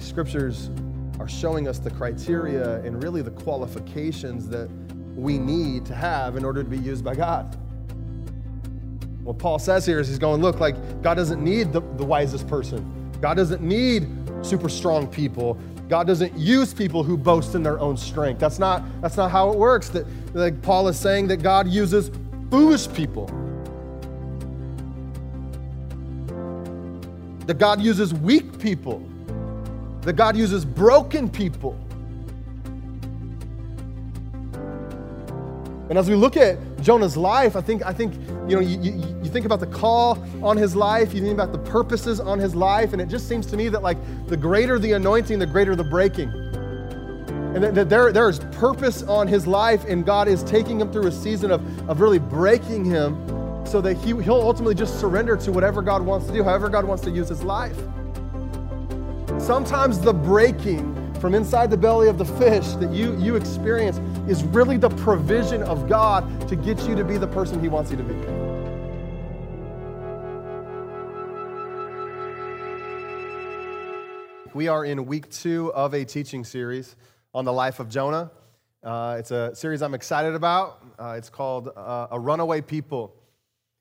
Scriptures are showing us the criteria and really the qualifications that we need to have in order to be used by God. What Paul says here is he's going, look, like God doesn't need the, the wisest person. God doesn't need super strong people. God doesn't use people who boast in their own strength. That's not, that's not how it works. That like Paul is saying that God uses foolish people. That God uses weak people. That God uses broken people. And as we look at Jonah's life, I think, I think you know, you, you, you, think about the call on his life, you think about the purposes on his life, and it just seems to me that like the greater the anointing, the greater the breaking. And that, that there, there is purpose on his life, and God is taking him through a season of, of really breaking him so that he, he'll ultimately just surrender to whatever God wants to do, however God wants to use his life. Sometimes the breaking from inside the belly of the fish that you, you experience is really the provision of God to get you to be the person He wants you to be. We are in week two of a teaching series on the life of Jonah. Uh, it's a series I'm excited about. Uh, it's called uh, A Runaway People.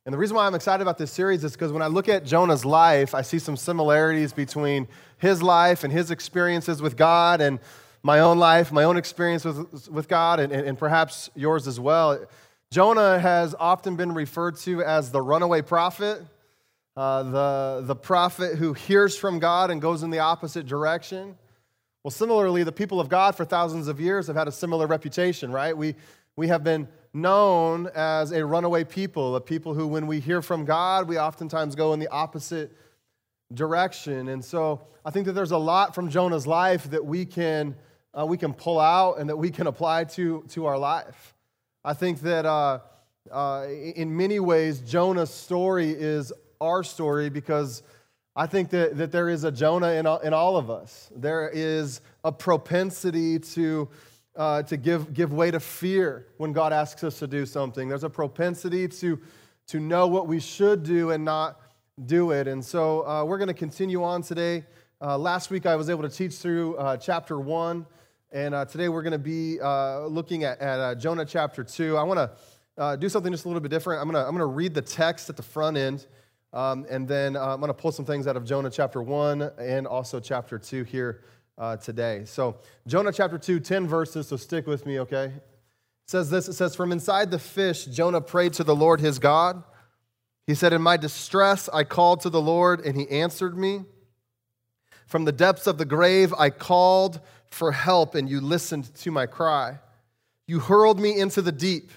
And the reason why I'm excited about this series is because when I look at Jonah's life, I see some similarities between his life and his experiences with God and my own life, my own experience with, with God, and, and perhaps yours as well. Jonah has often been referred to as the runaway prophet, uh, the, the prophet who hears from God and goes in the opposite direction. Well, similarly, the people of God for thousands of years have had a similar reputation, right? We, we have been known as a runaway people, a people who, when we hear from God, we oftentimes go in the opposite direction. And so I think that there's a lot from Jonah's life that we can uh, we can pull out and that we can apply to, to our life. I think that uh, uh, in many ways, Jonah's story is our story because I think that, that there is a Jonah in all, in all of us. There is a propensity to, uh, to give, give way to fear when God asks us to do something. There's a propensity to, to know what we should do and not do it. And so uh, we're going to continue on today. Uh, last week, I was able to teach through uh, chapter one. And uh, today we're going to be uh, looking at, at Jonah chapter 2. I want to do something just a little bit different. I'm going to I'm to read the text at the front end, um, and then I'm going to pull some things out of Jonah chapter 1 and also chapter 2 here uh, today. So, Jonah chapter 2, 10 verses, so stick with me, okay? It says this It says, From inside the fish, Jonah prayed to the Lord his God. He said, In my distress, I called to the Lord, and he answered me. From the depths of the grave, I called for help, and you listened to my cry. You hurled me into the deep,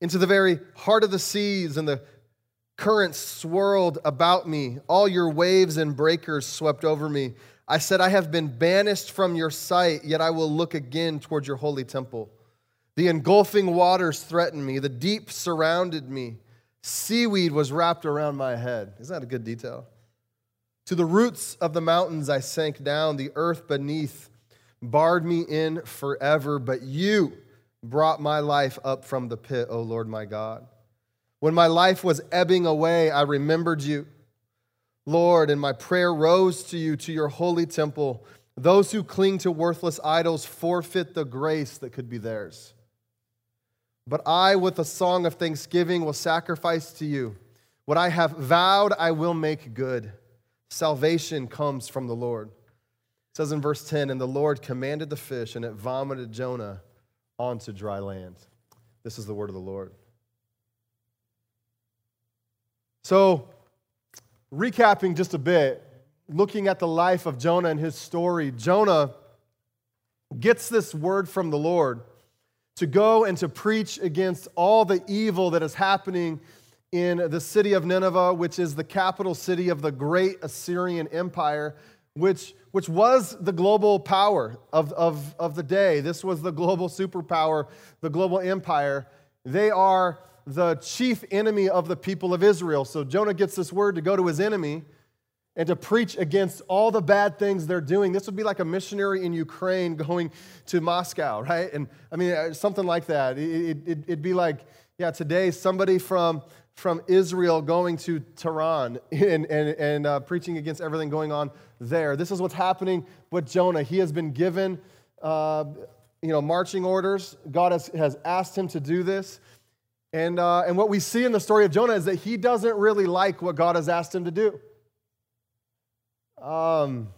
into the very heart of the seas, and the currents swirled about me. All your waves and breakers swept over me. I said, I have been banished from your sight, yet I will look again toward your holy temple. The engulfing waters threatened me, the deep surrounded me. Seaweed was wrapped around my head. Isn't that a good detail? To the roots of the mountains I sank down, the earth beneath barred me in forever, but you brought my life up from the pit, O Lord my God. When my life was ebbing away, I remembered you, Lord, and my prayer rose to you, to your holy temple. Those who cling to worthless idols forfeit the grace that could be theirs. But I, with a song of thanksgiving, will sacrifice to you. What I have vowed, I will make good. Salvation comes from the Lord says in verse 10 And the Lord commanded the fish, and it vomited Jonah onto dry land. This is the word of the Lord. So, recapping just a bit, looking at the life of Jonah and his story, Jonah gets this word from the Lord to go and to preach against all the evil that is happening in the city of Nineveh, which is the capital city of the great Assyrian Empire, which which was the global power of, of, of the day. This was the global superpower, the global empire. They are the chief enemy of the people of Israel. So Jonah gets this word to go to his enemy and to preach against all the bad things they're doing. This would be like a missionary in Ukraine going to Moscow, right? And I mean, uh, something like that. It, would it, be like, yeah, today somebody from from Israel going to Tehran and, and, and uh, preaching against everything going on there. This is what's happening with Jonah. He has been given uh, you know, marching orders. God has, has asked him to do this. And, uh, and what we see in the story of Jonah is that he doesn't really like what God has asked him to do. Um,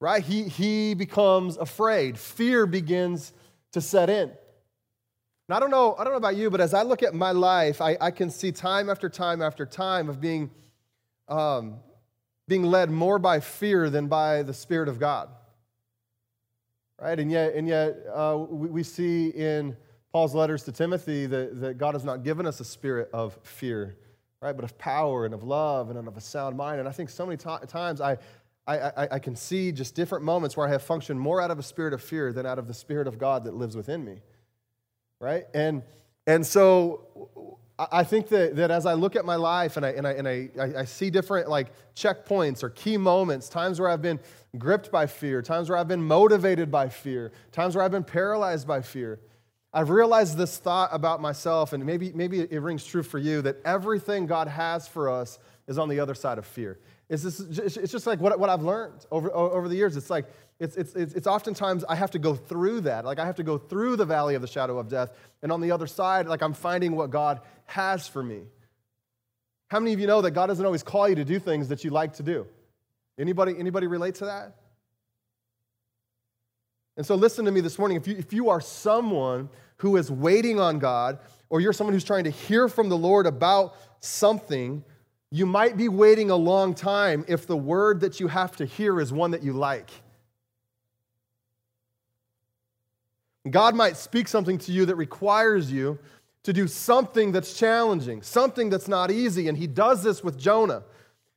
right? He, he becomes afraid. Fear begins to set in. And I don't know, I don't know about you, but as I look at my life, I, I can see time after time after time of being, um, being led more by fear than by the Spirit of God. Right? And yet, and yet uh, we, we see in Paul's letters to Timothy that, that God has not given us a spirit of fear, right? But of power and of love and of a sound mind. And I think so many t- times I, I, I, I can see just different moments where I have functioned more out of a spirit of fear than out of the spirit of God that lives within me right? And, and so I think that, that as I look at my life and, I, and, I, and I, I see different like checkpoints or key moments, times where I've been gripped by fear, times where I've been motivated by fear, times where I've been paralyzed by fear, I've realized this thought about myself, and maybe, maybe it rings true for you, that everything God has for us is on the other side of fear. It's just, it's just like what, what I've learned over, over the years. It's like it's, it's, it's oftentimes I have to go through that. Like I have to go through the valley of the shadow of death. And on the other side, like I'm finding what God has for me. How many of you know that God doesn't always call you to do things that you like to do? Anybody, anybody relate to that? And so listen to me this morning. If you, if you are someone who is waiting on God, or you're someone who's trying to hear from the Lord about something, you might be waiting a long time if the word that you have to hear is one that you like. God might speak something to you that requires you to do something that's challenging, something that's not easy, and he does this with Jonah.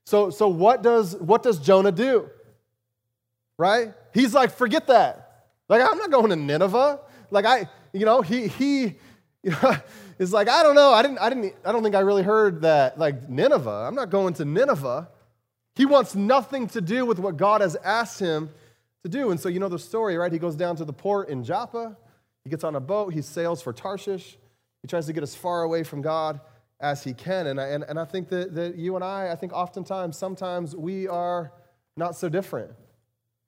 So, so what, does, what does Jonah do? Right? He's like, forget that. Like, I'm not going to Nineveh. Like, I, you know, he, he, you know, is like, I don't know. I didn't, I didn't, I don't think I really heard that, like, Nineveh. I'm not going to Nineveh. He wants nothing to do with what God has asked him to do. And so you know the story, right? He goes down to the port in Joppa. He gets on a boat. He sails for Tarshish. He tries to get as far away from God as he can. And I, and, and I think that, that you and I, I think oftentimes, sometimes we are not so different.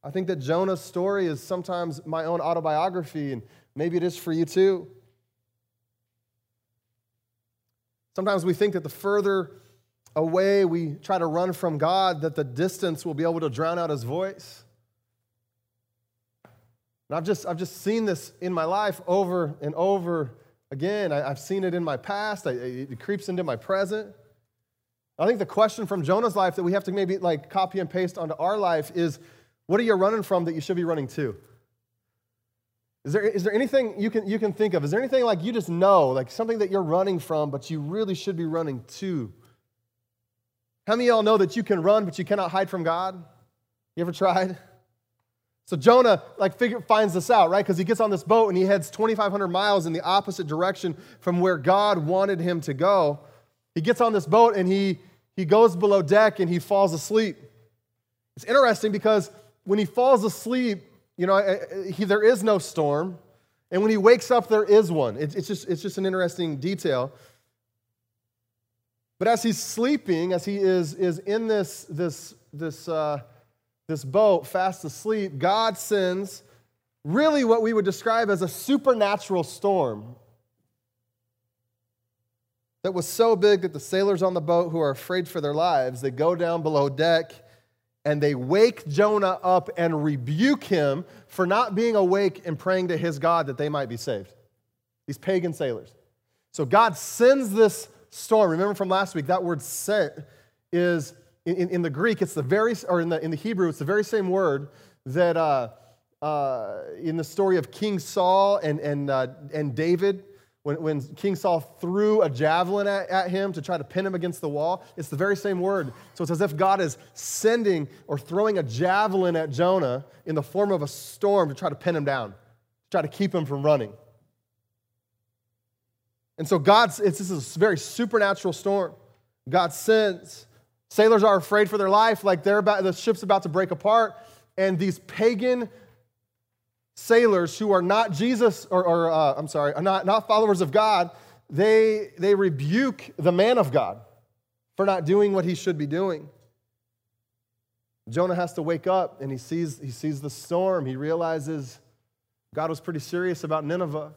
I think that Jonah's story is sometimes my own autobiography, and maybe it is for you too. Sometimes we think that the further away we try to run from God, that the distance will be able to drown out his voice. And I've just, I've just seen this in my life over and over again. I, have seen it in my past, I, it creeps into my present. I think the question from Jonah's life that we have to maybe like copy and paste onto our life is what are you running from that you should be running to? Is there, is there anything you can, you can think of? Is there anything like you just know, like something that you're running from, but you really should be running to? How many of y'all know that you can run, but you cannot hide from God? You ever tried? So Jonah like figure, finds this out, right? Because he gets on this boat and he heads 2,500 miles in the opposite direction from where God wanted him to go. He gets on this boat and he, he goes below deck and he falls asleep. It's interesting because when he falls asleep, you know, he, there is no storm. And when he wakes up, there is one. It, it's, just, it's just an interesting detail. But as he's sleeping, as he is, is in this, this, this uh, this boat fast asleep, God sends really what we would describe as a supernatural storm that was so big that the sailors on the boat who are afraid for their lives, they go down below deck and they wake Jonah up and rebuke him for not being awake and praying to his God that they might be saved. These pagan sailors. So God sends this storm. Remember from last week, that word sent is in, in, the Greek, it's the very, or in the, in the Hebrew, it's the very same word that uh, uh, in the story of King Saul and, and, uh, and David, when, when King Saul threw a javelin at, at him to try to pin him against the wall, it's the very same word. So it's as if God is sending or throwing a javelin at Jonah in the form of a storm to try to pin him down, to try to keep him from running. And so God's, it's, this is a very supernatural storm. God sends Sailors are afraid for their life, like they're about, the ship's about to break apart. And these pagan sailors who are not Jesus, or, or uh, I'm sorry, are not, not followers of God, they, they rebuke the man of God for not doing what he should be doing. Jonah has to wake up and he sees, he sees the storm. He realizes God was pretty serious about Nineveh.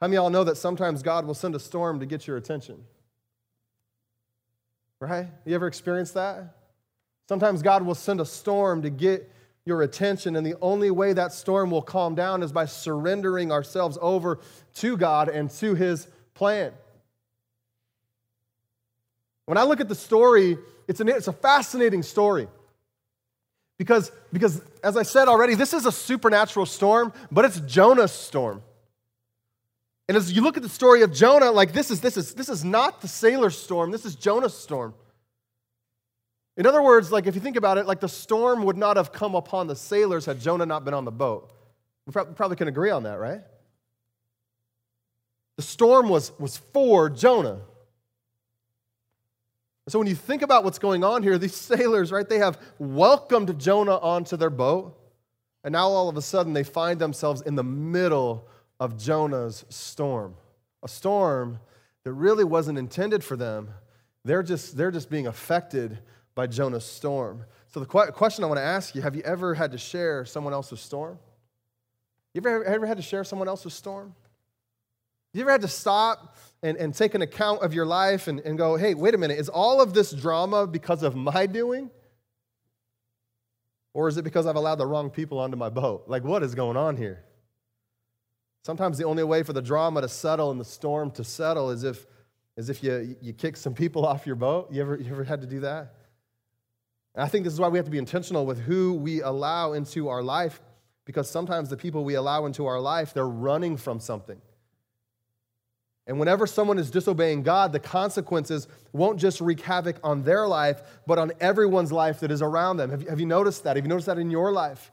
How many of y'all know that sometimes God will send a storm to get your attention? Right? You ever experienced that? Sometimes God will send a storm to get your attention, and the only way that storm will calm down is by surrendering ourselves over to God and to His plan. When I look at the story, it's, an, it's a fascinating story. Because, because, as I said already, this is a supernatural storm, but it's Jonah's storm. And as you look at the story of Jonah, like this is, this is, this is not the sailor's storm, this is Jonah's storm. In other words, like if you think about it, like the storm would not have come upon the sailors had Jonah not been on the boat. We probably can agree on that, right? The storm was, was for Jonah. So when you think about what's going on here, these sailors, right, they have welcomed Jonah onto their boat. And now all of a sudden they find themselves in the middle of Jonah's storm. A storm that really wasn't intended for them. They're just, they're just being affected by Jonah's storm. So the question I want to ask you, have you ever had to share someone else's storm? You ever, ever had to share someone else's storm? You ever had to stop and, and take an account of your life and, and go, hey, wait a minute, is all of this drama because of my doing? Or is it because I've allowed the wrong people onto my boat? Like, what is going on here? Sometimes the only way for the drama to settle and the storm to settle is if, is if you, you kick some people off your boat. You ever, you ever had to do that? And I think this is why we have to be intentional with who we allow into our life because sometimes the people we allow into our life, they're running from something. And whenever someone is disobeying God, the consequences won't just wreak havoc on their life, but on everyone's life that is around them. Have you, have you noticed that? Have you noticed that in your life?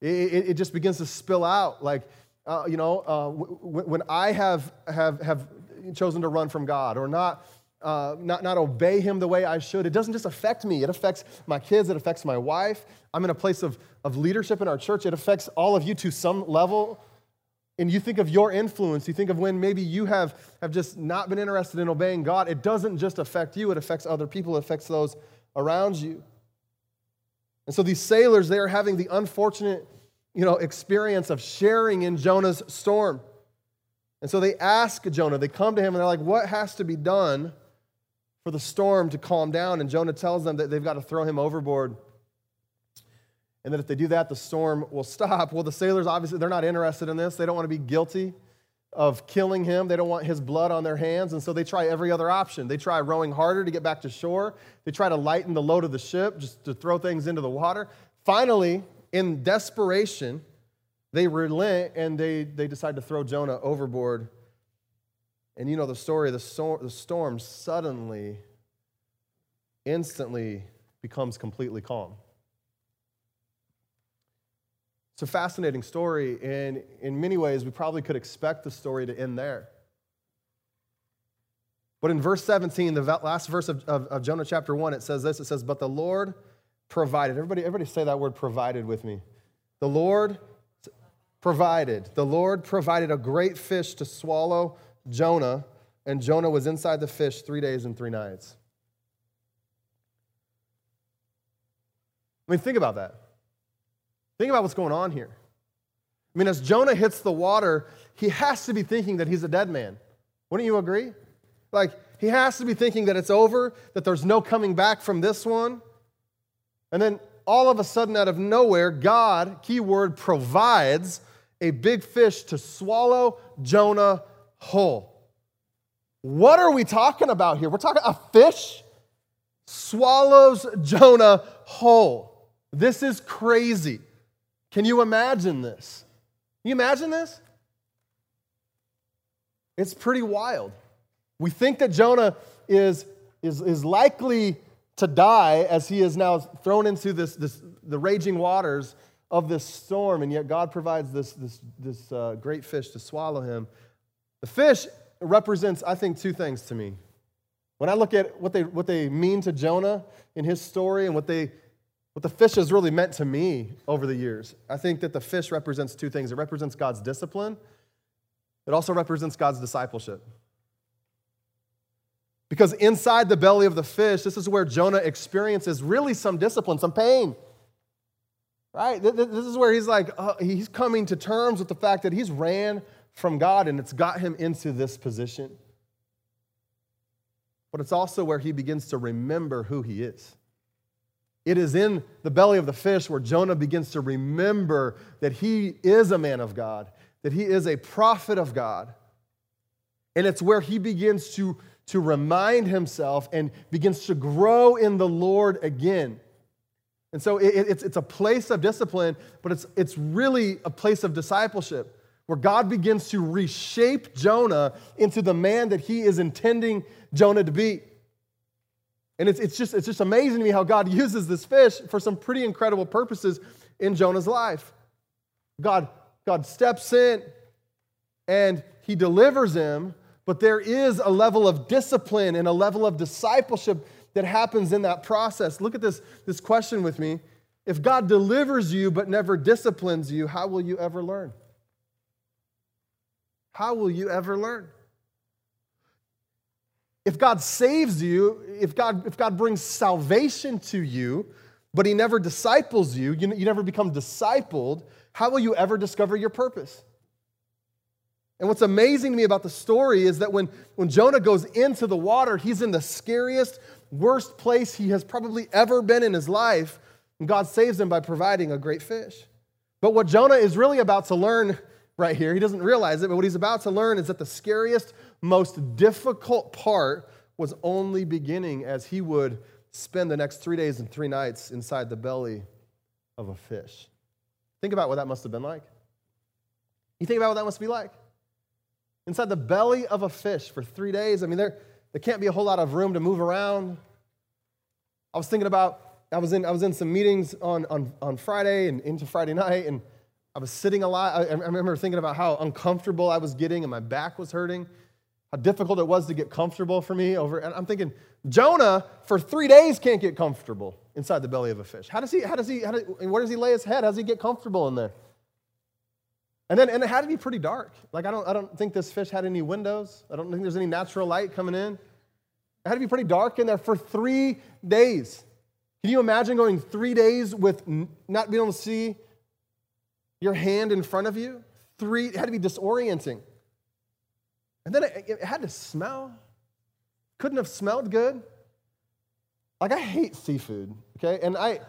It, it, it just begins to spill out. Like, uh, you know, uh, w- when I have, have, have chosen to run from God or not, uh, not, not obey Him the way I should, it doesn't just affect me. It affects my kids, it affects my wife. I'm in a place of, of leadership in our church. It affects all of you to some level and you think of your influence, you think of when maybe you have, have just not been interested in obeying God, it doesn't just affect you, it affects other people, it affects those around you. And so these sailors, they are having the unfortunate you know, experience of sharing in Jonah's storm. And so they ask Jonah, they come to him and they're like, What has to be done for the storm to calm down? And Jonah tells them that they've got to throw him overboard and that if they do that, the storm will stop. Well, the sailors obviously they're not interested in this. They don't want to be guilty of killing him. They don't want his blood on their hands, and so they try every other option. They try rowing harder to get back to shore. They try to lighten the load of the ship just to throw things into the water. Finally, in desperation, they relent and they, they decide to throw Jonah overboard. And you know the story the, storm, the storm suddenly, instantly becomes completely calm. It's a fascinating story, and in many ways, we probably could expect the story to end there. But in verse 17, the last verse of, of, of, Jonah chapter 1, it says this it says, But the Lord provided. Everybody, everybody say that word provided with me. The Lord provided. The Lord provided a great fish to swallow Jonah, and Jonah was inside the fish three days and three nights. I mean, think about that. Think about what's going on here. I mean, as Jonah hits the water, he has to be thinking that he's a dead man. Wouldn't you agree? Like, he has to be thinking that it's over, that there's no coming back from this one. And then all of a sudden, out of nowhere, God, keyword, provides a big fish to swallow Jonah whole. What are we talking about here? We're talking a fish swallows Jonah whole. This is crazy. Can you imagine this? Can you imagine this? It's pretty wild. We think that Jonah is, is, is likely to die as he is now thrown into this, this, the raging waters of this storm, and yet God provides this, this, this uh, great fish to swallow him. The fish represents, I think, two things to me. When I look at what they, what they mean to Jonah in his story and what they what the fish has really meant to me over the years, I think that the fish represents two things. It represents God's discipline, it also represents God's discipleship. Because inside the belly of the fish, this is where Jonah experiences really some discipline, some pain. Right? This is where he's like, uh, he's coming to terms with the fact that he's ran from God and it's got him into this position. But it's also where he begins to remember who he is. It is in the belly of the fish where Jonah begins to remember that he is a man of God, that he is a prophet of God. And it's where he begins to, to remind himself and begins to grow in the Lord again. And so it, it's, it's a place of discipline, but it's, it's really a place of discipleship where God begins to reshape Jonah into the man that he is intending Jonah to be. And it's, it's, just, it's just amazing to me how God uses this fish for some pretty incredible purposes in Jonah's life. God, God steps in and he delivers him, but there is a level of discipline and a level of discipleship that happens in that process. Look at this, this question with me. If God delivers you but never disciplines you, how will you ever learn? How will you ever learn? If God saves you, if God, if God brings salvation to you, but He never disciples you, you, you never become discipled, how will you ever discover your purpose? And what's amazing to me about the story is that when, when Jonah goes into the water, he's in the scariest, worst place he has probably ever been in his life. And God saves him by providing a great fish. But what Jonah is really about to learn right here, he doesn't realize it, but what he's about to learn is that the scariest, most difficult part was only beginning as he would spend the next three days and three nights inside the belly of a fish. Think about what that must have been like. You think about what that must be like? Inside the belly of a fish for three days. I mean, there, there can't be a whole lot of room to move around. I was thinking about, I was in, I was in some meetings on, on, on Friday and into Friday night, and I was sitting a lot. I, I remember thinking about how uncomfortable I was getting and my back was hurting how difficult it was to get comfortable for me over and i'm thinking jonah for three days can't get comfortable inside the belly of a fish. How does he how does he how does, where does he lay his head? How does he get comfortable in there? And then and it had to be pretty dark. Like i don't i don't think this fish had any windows. I don't think there's any natural light coming in. It had to be pretty dark in there for three days. Can you imagine going three days with not being able to see your hand in front of you three it had to be disorienting and then it, it had to smell. Couldn't have smelled good. Like I hate seafood, okay? And I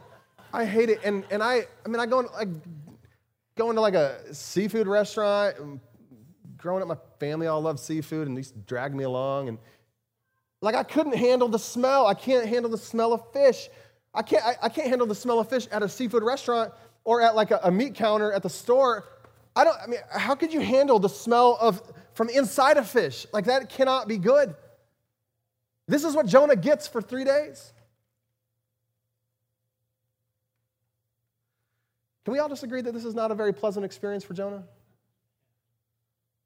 I hate it. And and I I mean I go in, like go into like a seafood restaurant. Growing up, my family all loved seafood and they used to drag me along. And like I couldn't handle the smell. I can't handle the smell of fish. I can't, I, I can't handle the smell of fish at a seafood restaurant or at like a, a meat counter at the store. I don't, I mean, how could you handle the smell of from inside a fish. Like that cannot be good. This is what Jonah gets for three days. Can we all just agree that this is not a very pleasant experience for Jonah?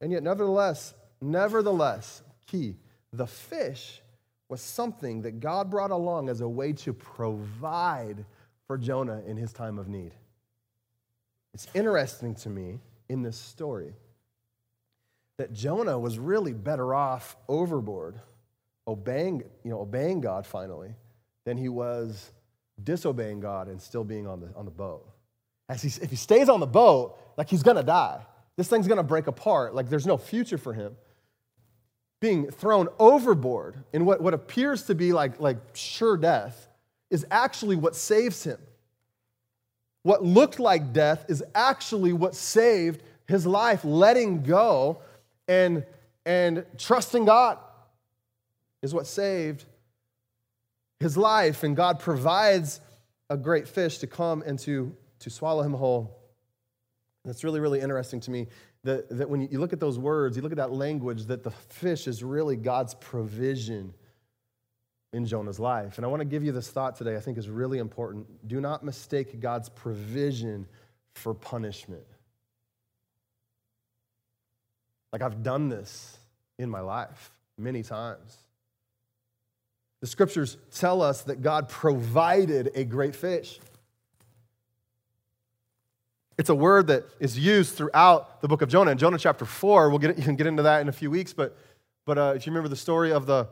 And yet, nevertheless, nevertheless, key, the fish was something that God brought along as a way to provide for Jonah in his time of need. It's interesting to me in this story that Jonah was really better off overboard, obeying, you know, obeying God finally, than he was disobeying God and still being on the, on the boat. As he, if he stays on the boat, like he's gonna die. This thing's gonna break apart, like there's no future for him. Being thrown overboard in what, what appears to be like, like sure death is actually what saves him. What looked like death is actually what saved his life, letting go and, and trusting God is what saved his life. And God provides a great fish to come and to, to swallow him whole. That's really, really interesting to me that, that when you look at those words, you look at that language, that the fish is really God's provision in Jonah's life. And I want to give you this thought today, I think is really important. Do not mistake God's provision for punishment. Like I've done this in my life many times. The scriptures tell us that God provided a great fish. It's a word that is used throughout the book of Jonah. In Jonah chapter 4, we'll get, you can get into that in a few weeks, but, but uh, if you remember the story of the,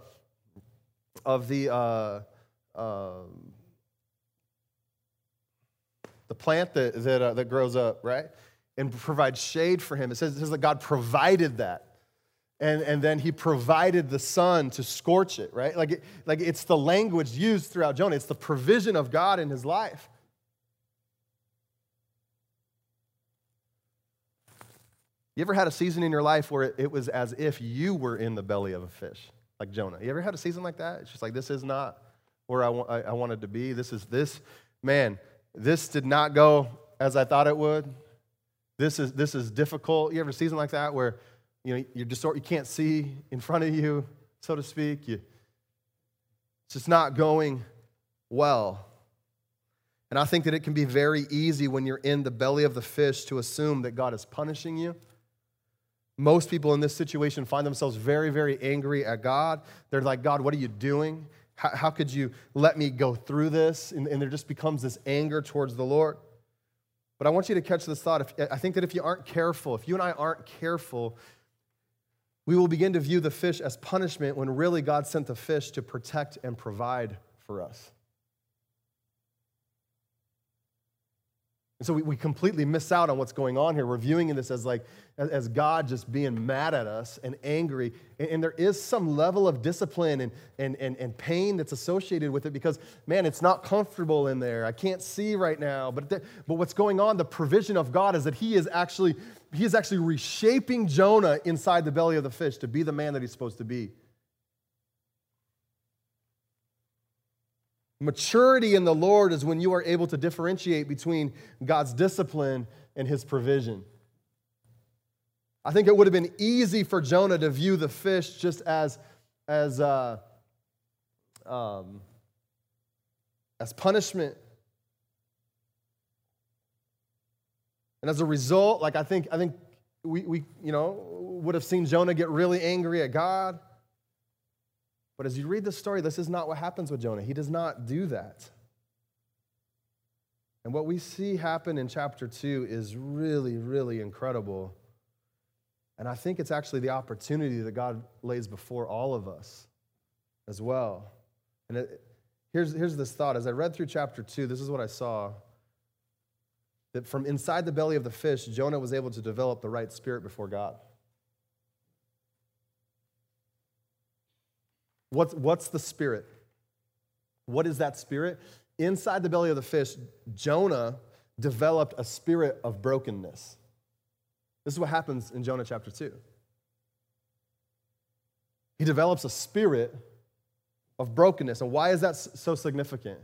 of the, uh, um, the plant that, that, uh, that grows up, right? And provides shade for him. It says, it says that God provided that. And, and then he provided the sun to scorch it, right? Like, it, like it's the language used throughout Jonah. It's the provision of God in his life. You ever had a season in your life where it, it was as if you were in the belly of a fish, like Jonah? You ever had a season like that? It's just like, this is not where I, I, I wanted to be. This is this, man, this did not go as I thought it would. This is, this is difficult. You ever a season like that where you know, you're just, you can't see in front of you, so to speak. You, it's just not going well. And I think that it can be very easy when you're in the belly of the fish to assume that God is punishing you. Most people in this situation find themselves very, very angry at God. They're like, God, what are you doing? How, how could you let me go through this? And, and, there just becomes this anger towards the Lord. But I want you to catch this thought. If, I think that if you aren't careful, if you and I aren't careful, we will begin to view the fish as punishment when really God sent the fish to protect and provide for us. And so we, we completely miss out on what's going on here. We're viewing this as like as God just being mad at us and angry. And, and there is some level of discipline and, and, and, and pain that's associated with it because, man, it's not comfortable in there. I can't see right now. But, the, but what's going on, the provision of God is that He is actually He is actually reshaping Jonah inside the belly of the fish to be the man that he's supposed to be. Maturity in the Lord is when you are able to differentiate between God's discipline and his provision. I think it would have been easy for Jonah to view the fish just as, as, uh, um, as punishment. And as a result, like I think, I think we, we you know, would have seen Jonah get really angry at God. But as you read the story, this is not what happens with Jonah. He does not do that. And what we see happen in chapter 2 is really, really incredible. And I think it's actually the opportunity that God lays before all of us as well. And it, here's, here's this thought. As I read through chapter 2, this is what I saw that from inside the belly of the fish, Jonah was able to develop the right spirit before God. What's, what's the spirit? What is that spirit? Inside the belly of the fish, Jonah developed a spirit of brokenness. This is what happens in Jonah chapter 2. He develops a spirit of brokenness. And why is that so significant?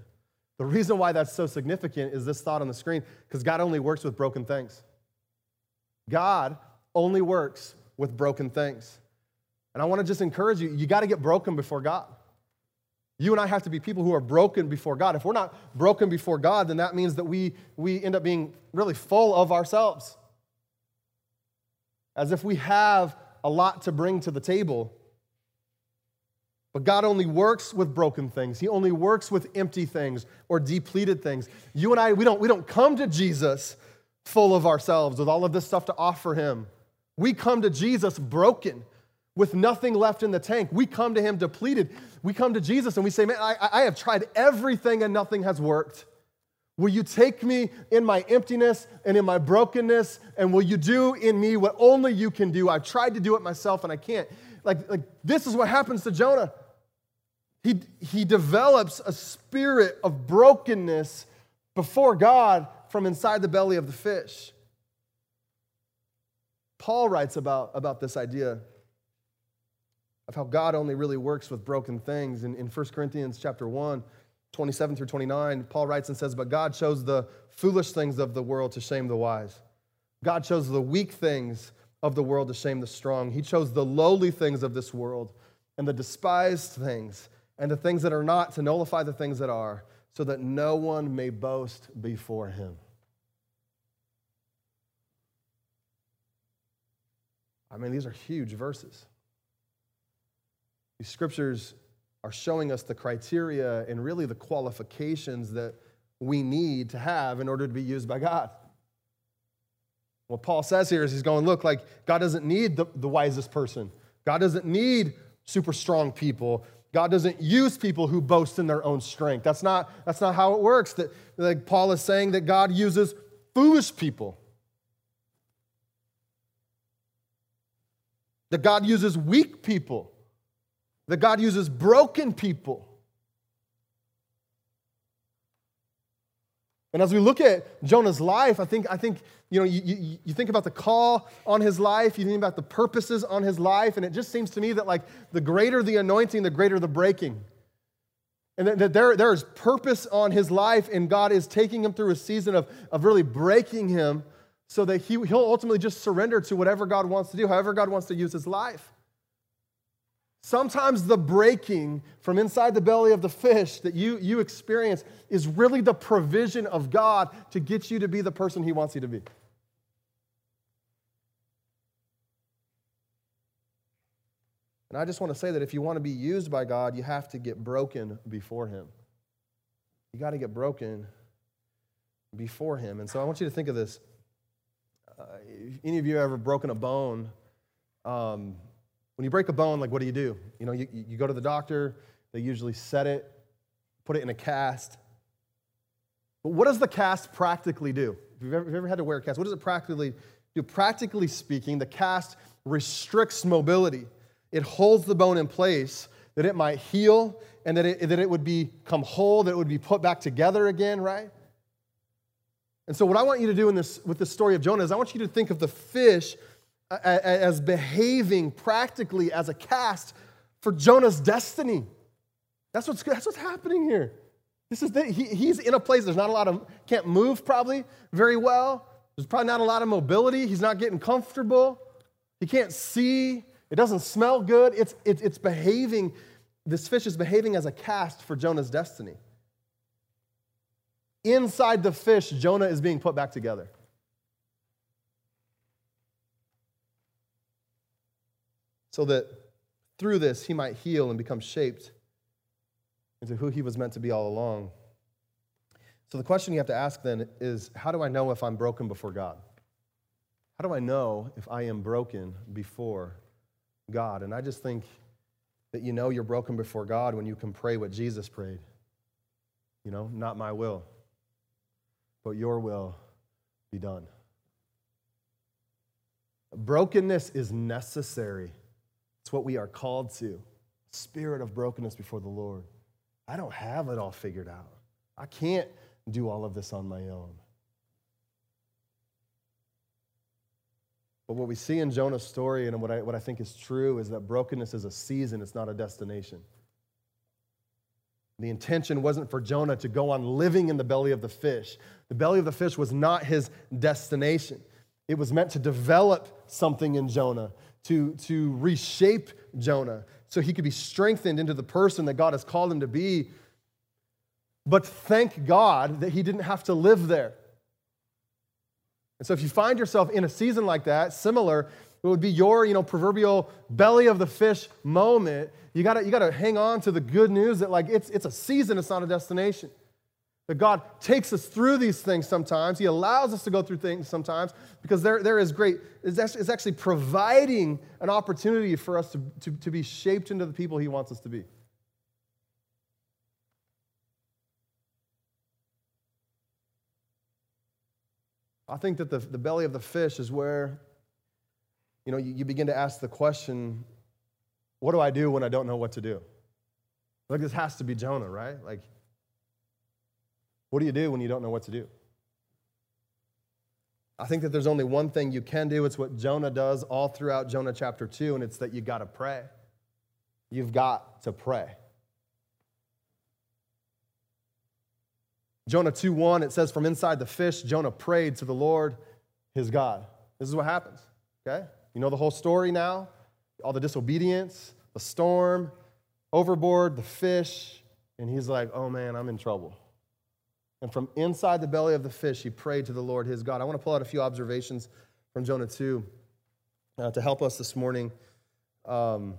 The reason why that's so significant is this thought on the screen because God only works with broken things. God only works with broken things. And I want to just encourage you, you got to get broken before God. You and I have to be people who are broken before God. If we're not broken before God, then that means that we, we end up being really full of ourselves. As if we have a lot to bring to the table. But God only works with broken things. He only works with empty things or depleted things. You and I, we don't, we don't come to Jesus full of ourselves with all of this stuff to offer Him. We come to Jesus broken with nothing left in the tank. We come to him depleted. We come to Jesus and we say, Man, I, I have tried everything and nothing has worked. Will you take me in my emptiness and in my brokenness? And will you do in me what only you can do? I've tried to do it myself and I can't. Like, like this is what happens to Jonah. He, he develops a spirit of brokenness before God from inside the belly of the fish. Paul writes about, about this idea of how God only really works with broken things. In, in 1 Corinthians chapter 1, 27 through 29, Paul writes and says, But God chose the foolish things of the world to shame the wise. God chose the weak things of the world to shame the strong. He chose the lowly things of this world and the despised things and the things that are not to nullify the things that are, so that no one may boast before him. I mean, these are huge verses. These scriptures are showing us the criteria and really the qualifications that we need to have in order to be used by God. What Paul says here is he's going, look, like God doesn't need the, the wisest person, God doesn't need super strong people. God doesn't use people who boast in their own strength. That's not, that's not how it works. That, like Paul is saying that God uses foolish people. That God uses weak people. That God uses broken people. And as we look at Jonah's life, I think, I think you, know, you, you, you, think about the call on his life, you think about the purposes on his life, and it just seems to me that like the greater the anointing, the greater the breaking. And that, that there, there is purpose on his life, and God is taking him through a season of, of really breaking him so that he, he'll ultimately just surrender to whatever God wants to do, however God wants to use his life. Sometimes the breaking from inside the belly of the fish that you, you experience is really the provision of God to get you to be the person He wants you to be. And I just want to say that if you want to be used by God, you have to get broken before Him. You got to get broken before Him. And so I want you to think of this. Uh, any of you ever broken a bone? Um, when you break a bone, like what do you do? You know, you, you go to the doctor, they usually set it, put it in a cast. But what does the cast practically do? If you've ever, if you've ever had to wear a cast, what does it practically do? Practically speaking, the cast restricts mobility. It holds the bone in place that it might heal and that it, that it would become whole, that it would be put back together again, right? And so, what I want you to do in this, with the story of Jonah is I want you to think of the fish as behaving practically as a cast for Jonah's destiny. That's what's, that's what's happening here. This is the, he, he's in a place there's not a lot of, can't move probably very well. There's probably not a lot of mobility. He's not getting comfortable. He can't see. It doesn't smell good. It's, it's, it's behaving, this fish is behaving as a cast for Jonah's destiny. Inside the fish, Jonah is being put back together. So that through this he might heal and become shaped into who he was meant to be all along. So the question you have to ask then is how do I know if I'm broken before God? How do I know if I am broken before God? And I just think that you know you're broken before God when you can pray what Jesus prayed. You know, not my will, but your will be done. Brokenness is necessary it's what we are called to spirit of brokenness before the Lord. I don't have it all figured out. I can't do all of this on my own. But what we see in Jonah's story and what I, what I think is true is that brokenness is a season, it's not a destination. The intention wasn't for Jonah to go on living in the belly of the fish. The belly of the fish was not his destination. It was meant to develop something in Jonah, to, to reshape Jonah so he could be strengthened into the person that God has called him to be. But thank God that he didn't have to live there. And so if you find yourself in a season like that, similar, it would be your, you know, proverbial belly of the fish moment. You gotta, you gotta hang on to the good news that like it's, it's a season, it's not a destination. That God takes us through these things sometimes. He allows us to go through things sometimes because there, there is great, it's actually, actually providing an opportunity for us to, to, to be shaped into the people He wants us to be. I think that the, the belly of the fish is where, you know, you, you begin to ask the question, what do I do when I don't know what to do? Like this has to be Jonah, right? Like what do you do when you don't know what to do? I think that there's only one thing you can do. It's what Jonah does all throughout Jonah chapter 2, and it's that you got to pray. You've got to pray. Jonah 2 1, it says, From inside the fish, Jonah prayed to the Lord his God. This is what happens, okay? You know the whole story now? All the disobedience, the storm, overboard, the fish, and he's like, Oh man, I'm in trouble. And from inside the belly of the fish, he prayed to the Lord his God. I want to pull out a few observations from Jonah 2 uh, to help us this morning. Um,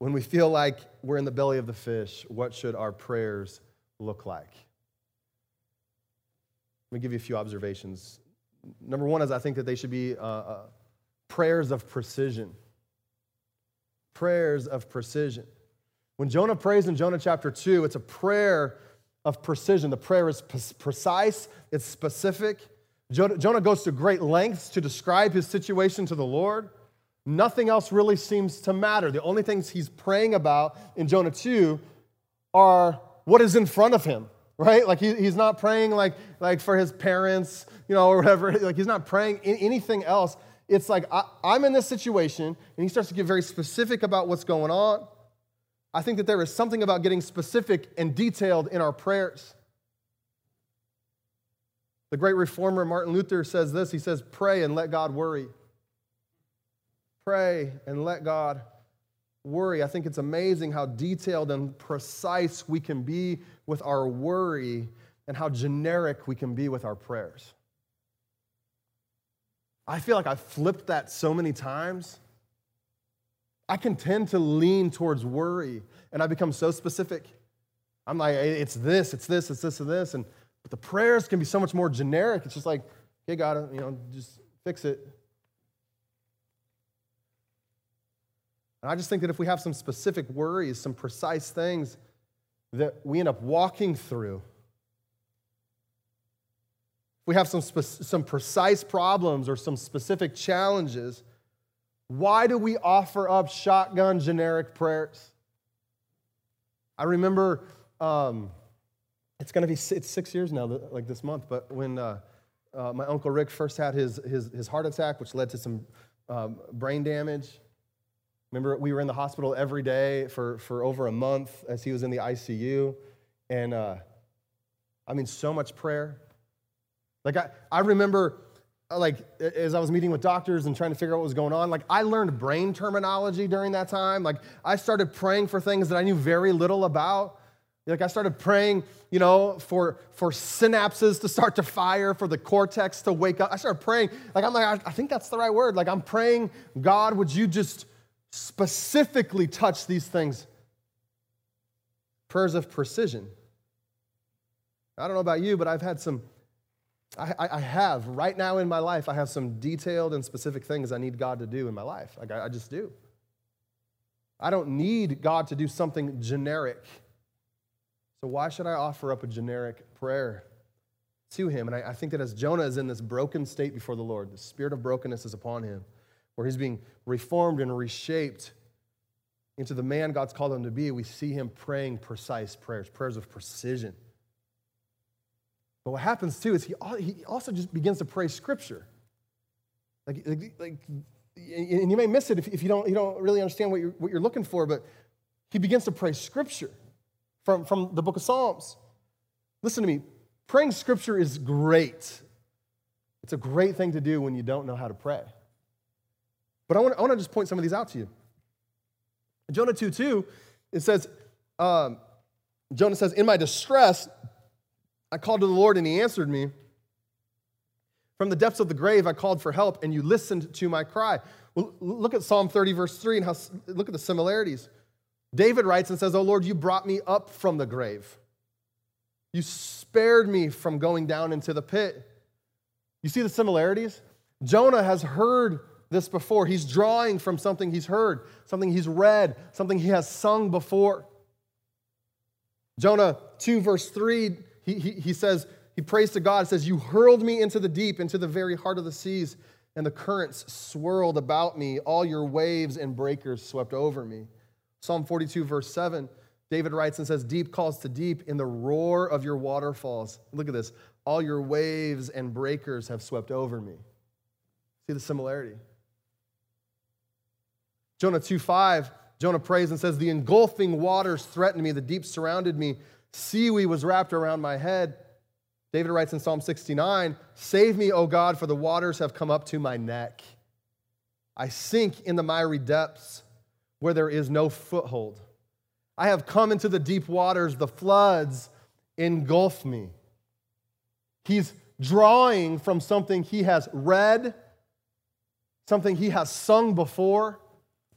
when we feel like we're in the belly of the fish, what should our prayers look like? Let me give you a few observations. Number one is I think that they should be uh, uh, prayers of precision. Prayers of precision. When Jonah prays in Jonah chapter 2, it's a prayer of precision. The prayer is precise, it's specific. Jonah goes to great lengths to describe his situation to the Lord. Nothing else really seems to matter. The only things he's praying about in Jonah 2 are what is in front of him, right? Like he, he's not praying like, like for his parents, you know, or whatever. Like he's not praying anything else. It's like, I, I'm in this situation, and he starts to get very specific about what's going on. I think that there is something about getting specific and detailed in our prayers. The great reformer Martin Luther says this he says, Pray and let God worry. Pray and let God worry. I think it's amazing how detailed and precise we can be with our worry and how generic we can be with our prayers. I feel like I've flipped that so many times. I can tend to lean towards worry and I become so specific. I'm like, it's this, it's this, it's this, and this. And but the prayers can be so much more generic. It's just like, hey, God, you know, just fix it. And I just think that if we have some specific worries, some precise things that we end up walking through, if we have some, spe- some precise problems or some specific challenges, why do we offer up shotgun generic prayers? I remember um, it's going to be it's six years now, like this month, but when uh, uh, my Uncle Rick first had his, his, his heart attack, which led to some um, brain damage, Remember, we were in the hospital every day for, for over a month as he was in the ICU. And uh, I mean, so much prayer. Like, I, I remember, Uh, like, as I was meeting with doctors and trying to figure out what was going on, like, I learned brain terminology during that time. Like, I started praying for things that I knew very little about. Like, I started praying, you know, for, for synapses to start to fire, for the cortex to wake up. I started praying. Like, I'm like, I, I think that's the right word. Like, I'm praying, God, would you just specifically touch these things. Prayers of precision. I don't know about you, but I've had some, I, I, have right now in my life, I have some detailed and specific things I need God to do in my life. Like I, I just do. I don't need God to do something generic. So why should I offer up a generic prayer to Him? And I, I think that as Jonah is in this broken state before the Lord, the spirit of brokenness is upon him where he's being reformed and reshaped into the man God's called him to be, we see him praying precise prayers, prayers of precision. But what happens too is he, he also just begins to pray scripture. Like, like, like and you may miss it if, if you, don't, you don't really understand what you're, what you're looking for, but he begins to pray scripture from, from the book of Psalms. Listen to me, praying scripture is great. It's a great thing to do when you don't know how to pray. But I want, I to just point some of these out to you. Jonah 2 2, it says, um, Jonah says, In my distress, I called to the Lord and he answered me. From the depths of the grave, I called for help and you listened to my cry. Well, look at Psalm 30, verse 3, and how, look at the similarities. David writes and says, Oh Lord, you brought me up from the grave. You spared me from going down into the pit. You see the similarities? Jonah has heard this before. He's drawing from something he's heard, something he's read, something he has sung before. Jonah 2, verse 3, he, he, he says, he prays to God, says, You hurled me into the deep, into the very heart of the seas, and the currents swirled about me. All your waves and breakers swept over me. Psalm 42, verse 7, David writes and says, Deep calls to deep in the roar of your waterfalls. Look at this. All your waves and breakers have swept over me. See the similarity. Jonah 2 5, Jonah prays and says, The engulfing waters threatened me, the deep surrounded me, seaweed was wrapped around my head. David writes in Psalm 69, Save me, O God, for the waters have come up to my neck. I sink in the miry depths where there is no foothold. I have come into the deep waters, the floods engulf me. He's drawing from something he has read, something he has sung before,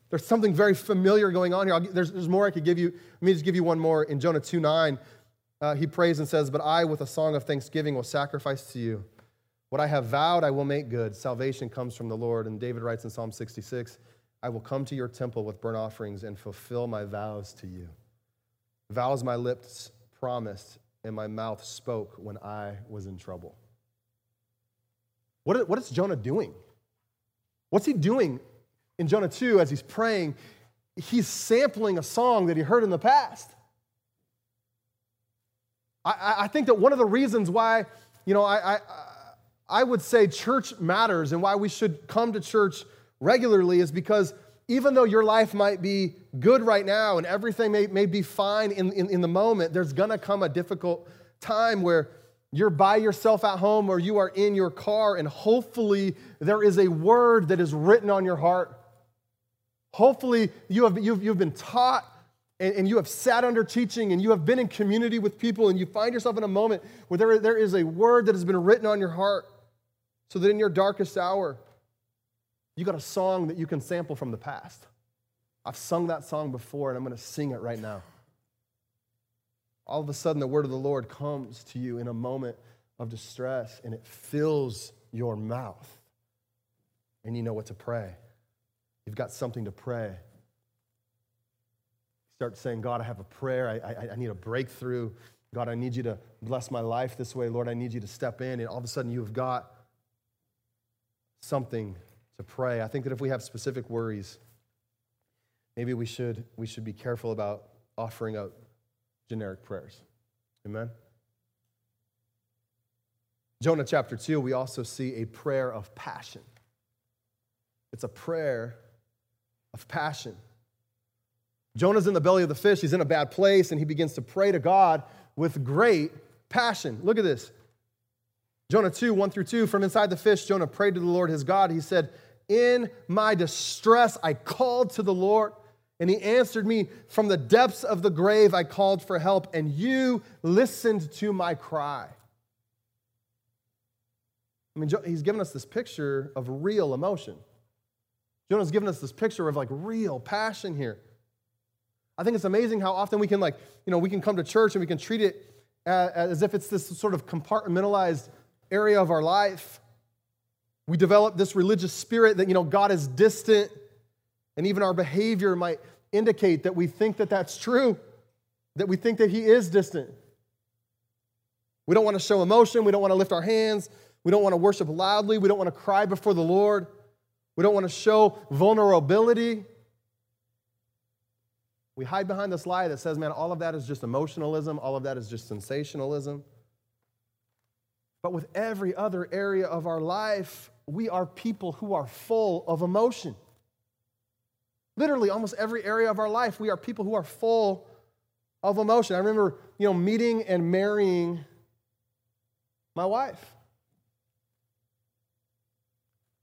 there's something very familiar going on here. There's, there's, more I could give you. Let me just give you one more. In Jonah 2 9, uh, he prays and says, But I, with a song of thanksgiving, will sacrifice to you. What I have vowed, I will make good. Salvation comes from the Lord. And David writes in Psalm 66, I will come to your temple with burnt offerings and fulfill my vows to you. Vows my lips promised and my mouth spoke when I was in trouble. What, what is Jonah doing? What's he doing in Jonah 2 as he's praying? He's sampling a song that he heard in the past. I, I think that one of the reasons why, you know, I, I, I would say church matters and why we should come to church regularly is because even though your life might be good right now and everything may, may be fine in, in, in the moment, there's gonna come a difficult time where you're by yourself at home or you are in your car, and hopefully there is a word that is written on your heart. Hopefully you have, you've, you've been taught and, and you have sat under teaching and you have been in community with people and you find yourself in a moment where there, there is a word that has been written on your heart so that in your darkest hour, you got a song that you can sample from the past. I've sung that song before and I'm going to sing it right now. All of a sudden, the word of the Lord comes to you in a moment of distress and it fills your mouth. And you know what to pray. You've got something to pray. Start saying, God, I have a prayer. I, I, I need a breakthrough. God, I need you to bless my life this way. Lord, I need you to step in. And all of a sudden, you've got something to pray. I think that if we have specific worries, maybe we should, we should be careful about offering up generic prayers. Amen? Jonah chapter 2, we also see a prayer of passion. It's a prayer of passion. Jonah's in the belly of the fish. He's in a bad place, and he begins to pray to God with great passion. Look at this. Jonah 2, 1 through 2. From inside the fish, Jonah prayed to the Lord his God. He said, In my distress, I called to the Lord, and he answered me. From the depths of the grave, I called for help, and you listened to my cry. I mean, he's given us this picture of real emotion. Jonah's given us this picture of like real passion here. I think it's amazing how often we can like, you know, we can come to church and we can treat it as if it's this sort of compartmentalized area of our life. We develop this religious spirit that, you know, God is distant, and even our behavior might indicate that we think that that's true, that we think that He is distant. We don't want to show emotion. We don't want to lift our hands. We don't want to worship loudly. We don't want to cry before the Lord. We don't want to show vulnerability. We hide behind this lie that says, man, all of that is just emotionalism, all of that is just sensationalism. But with every other area of our life, we are people who are full of emotion. Literally, almost every area of our life, we are people who are full of emotion. I remember, you know, meeting and marrying my wife.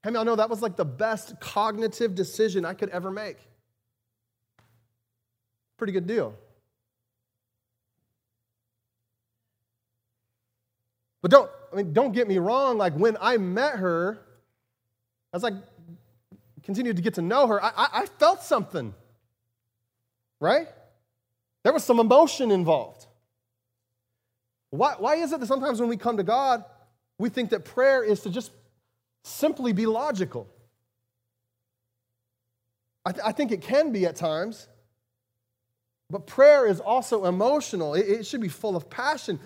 I mean, I know that was like the best cognitive decision I could ever make. Pretty good deal. But don't, I mean, don't get me wrong. Like when I met her, as I continued to get to know her, I, I, I felt something, right? There was some emotion involved. Why, why is it that sometimes when we come to God, we think that prayer is to just simply be logical? I, th- I think it can be at times. But prayer is also emotional, it, it should be full of passion.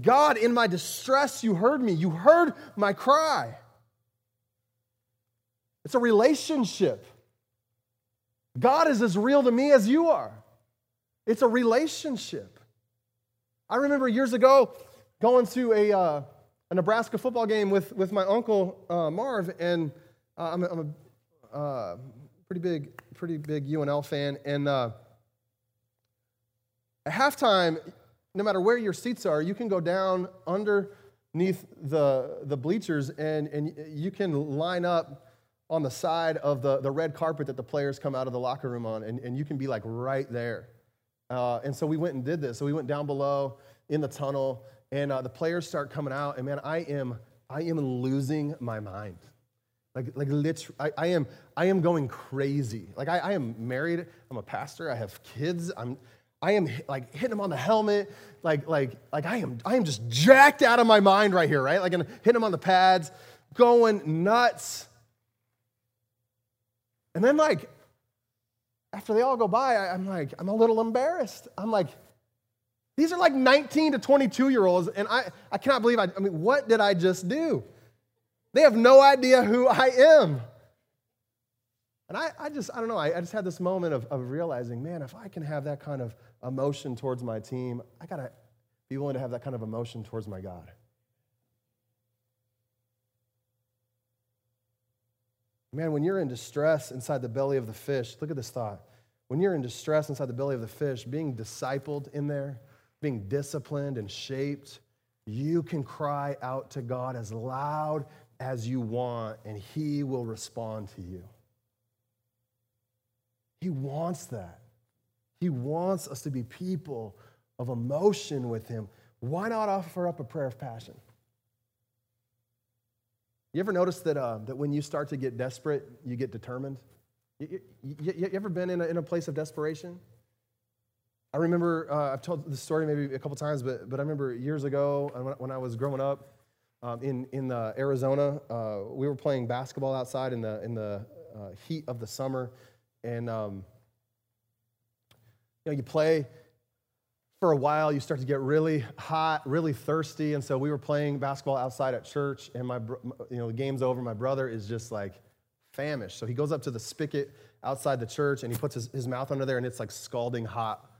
God, in my distress, you heard me. You heard my cry. It's a relationship. God is as real to me as you are. It's a relationship. I remember years ago going to a, uh, a Nebraska football game with, with my uncle uh, Marv, and uh, I'm, a, I'm a uh, pretty big, pretty big UNL fan, and uh, at halftime, no matter where your seats are, you can go down underneath the, the bleachers and, and you can line up on the side of the, the red carpet that the players come out of the locker room on, and, and you can be like right there. Uh, and so we went and did this. So we went down below in the tunnel, and uh, the players start coming out, and man, I am, I am losing my mind. Like, like literally, I, I, am, I am going crazy. Like, I, I am married, I'm a pastor, I have kids, I'm, I am like hitting them on the helmet, like, like, like I am, I am just jacked out of my mind right here, right? Like I'm hitting them on the pads, going nuts. And then like, after they all go by, I, I'm like, I'm a little embarrassed. I'm like, These are like 19 to 22 year olds, and I, I cannot believe I, I mean, what did I just do? They have no idea who I am. And I, I just, I don't know, I, I just had this moment of, of realizing, man, if I can have that kind of emotion towards my team, I gotta be willing to have that kind of emotion towards my God. Man, when you're in distress inside the belly of the fish, look at this thought. When you're in distress inside the belly of the fish, being discipled in there, being disciplined and shaped, you can cry out to God as loud as you want, and He will respond to you. He wants that. He wants us to be people of emotion with Him. Why not offer up a prayer of passion? You ever notice that, uh, that when you start to get desperate, you get determined? You, you, you, you ever been in a, in a place of desperation? I remember, uh, I've told this story maybe a couple times, but, but I remember years ago uh, when I was growing up um, in, in uh, Arizona, uh, we were playing basketball outside in the, in the uh, heat of the summer. And, um, you know, you play for a while, you start to get really hot, really thirsty. And so we were playing basketball outside at church, and my, you know, the game's over. My brother is just like famished. So he goes up to the spigot outside the church and he puts his, his mouth under there, and it's like scalding hot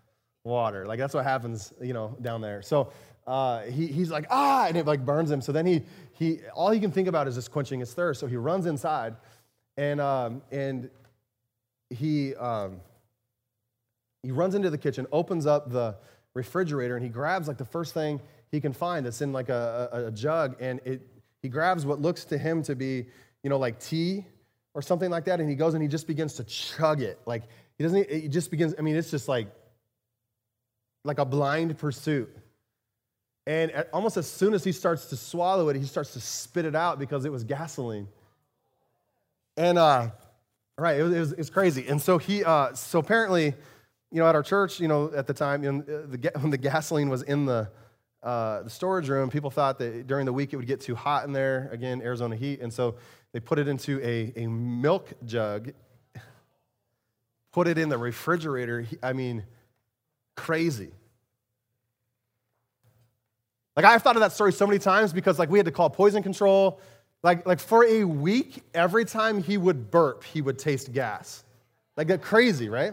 water. Like that's what happens, you know, down there. So uh, he, he's like, ah, and it like burns him. So then he, he, all he can think about is just quenching his thirst. So he runs inside, and, um, and he, um, he runs into the kitchen, opens up the, refrigerator and he grabs like the first thing he can find that's in like a, a, a jug and it, he grabs what looks to him to be, you know, like tea or something like that and he goes and he just begins to chug it. Like he doesn't, he just begins, I mean, it's just like, like a blind pursuit. And almost as soon as he starts to swallow it, he starts to spit it out because it was gasoline. And, uh, right, it was, it was, it was crazy. And so he, uh, so apparently, you know, at our church, you know, at the time, you know, the, when the gasoline was in the, uh, the storage room, people thought that during the week it would get too hot in there, again, Arizona heat, and so they put it into a, a milk jug, put it in the refrigerator. I mean, crazy. Like, I've thought of that story so many times because, like, we had to call poison control. Like, like for a week, every time he would burp, he would taste gas. Like, that crazy, right?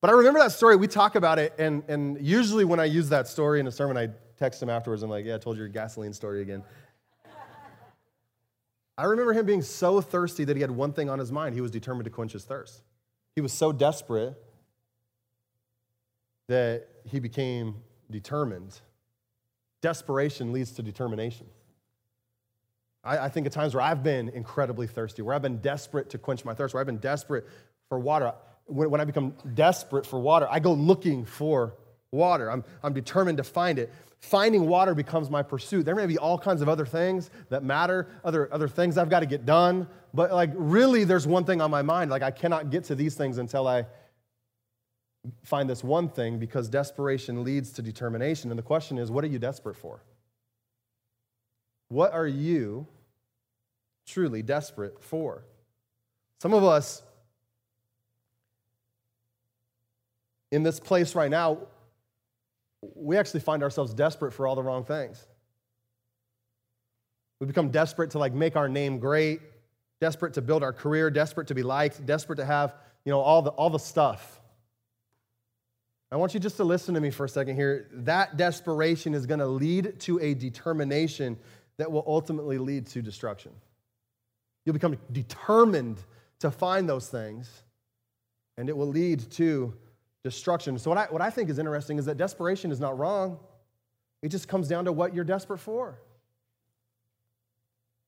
But I remember that story. We talk about it, and, and usually when I use that story in a sermon, I text him afterwards. I'm like, yeah, I told you your gasoline story again. I remember him being so thirsty that he had one thing on his mind. He was determined to quench his thirst. He was so desperate that he became determined. Desperation leads to determination. I, I, think at times where I've been incredibly thirsty, where I've been desperate to quench my thirst, where I've been desperate for water, when, when I become desperate for water, I go looking for water. I'm, I'm determined to find it. Finding water becomes my pursuit. There may be all kinds of other things that matter, other, other things I've got to get done, but like really, there's one thing on my mind. Like, I cannot get to these things until I find this one thing because desperation leads to determination. And the question is, what are you desperate for? What are you truly desperate for? Some of us in this place right now, we actually find ourselves desperate for all the wrong things. We become desperate to like make our name great, desperate to build our career, desperate to be liked, desperate to have, you know, all the all the stuff. I want you just to listen to me for a second here. That desperation is going to lead to a determination that will ultimately lead to destruction. You'll become determined to find those things, and it will lead to destruction. So, what I, what I think is interesting is that desperation is not wrong, it just comes down to what you're desperate for.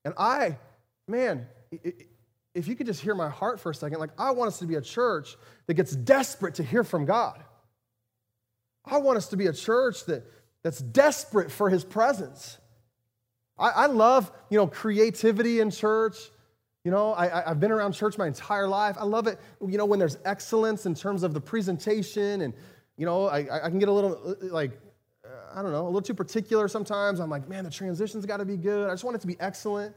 And I, man, if you could just hear my heart for a second, like I want us to be a church that gets desperate to hear from God. I want us to be a church that, that's desperate for his presence. I, I love, you know, creativity in church. You know, I, have been around church my entire life. I love it, you know, when there's excellence in terms of the presentation. And, you know, I, I can get a little, like, I don't know, a little too particular sometimes. I'm like, man, the transition's got to be good. I just want it to be excellent.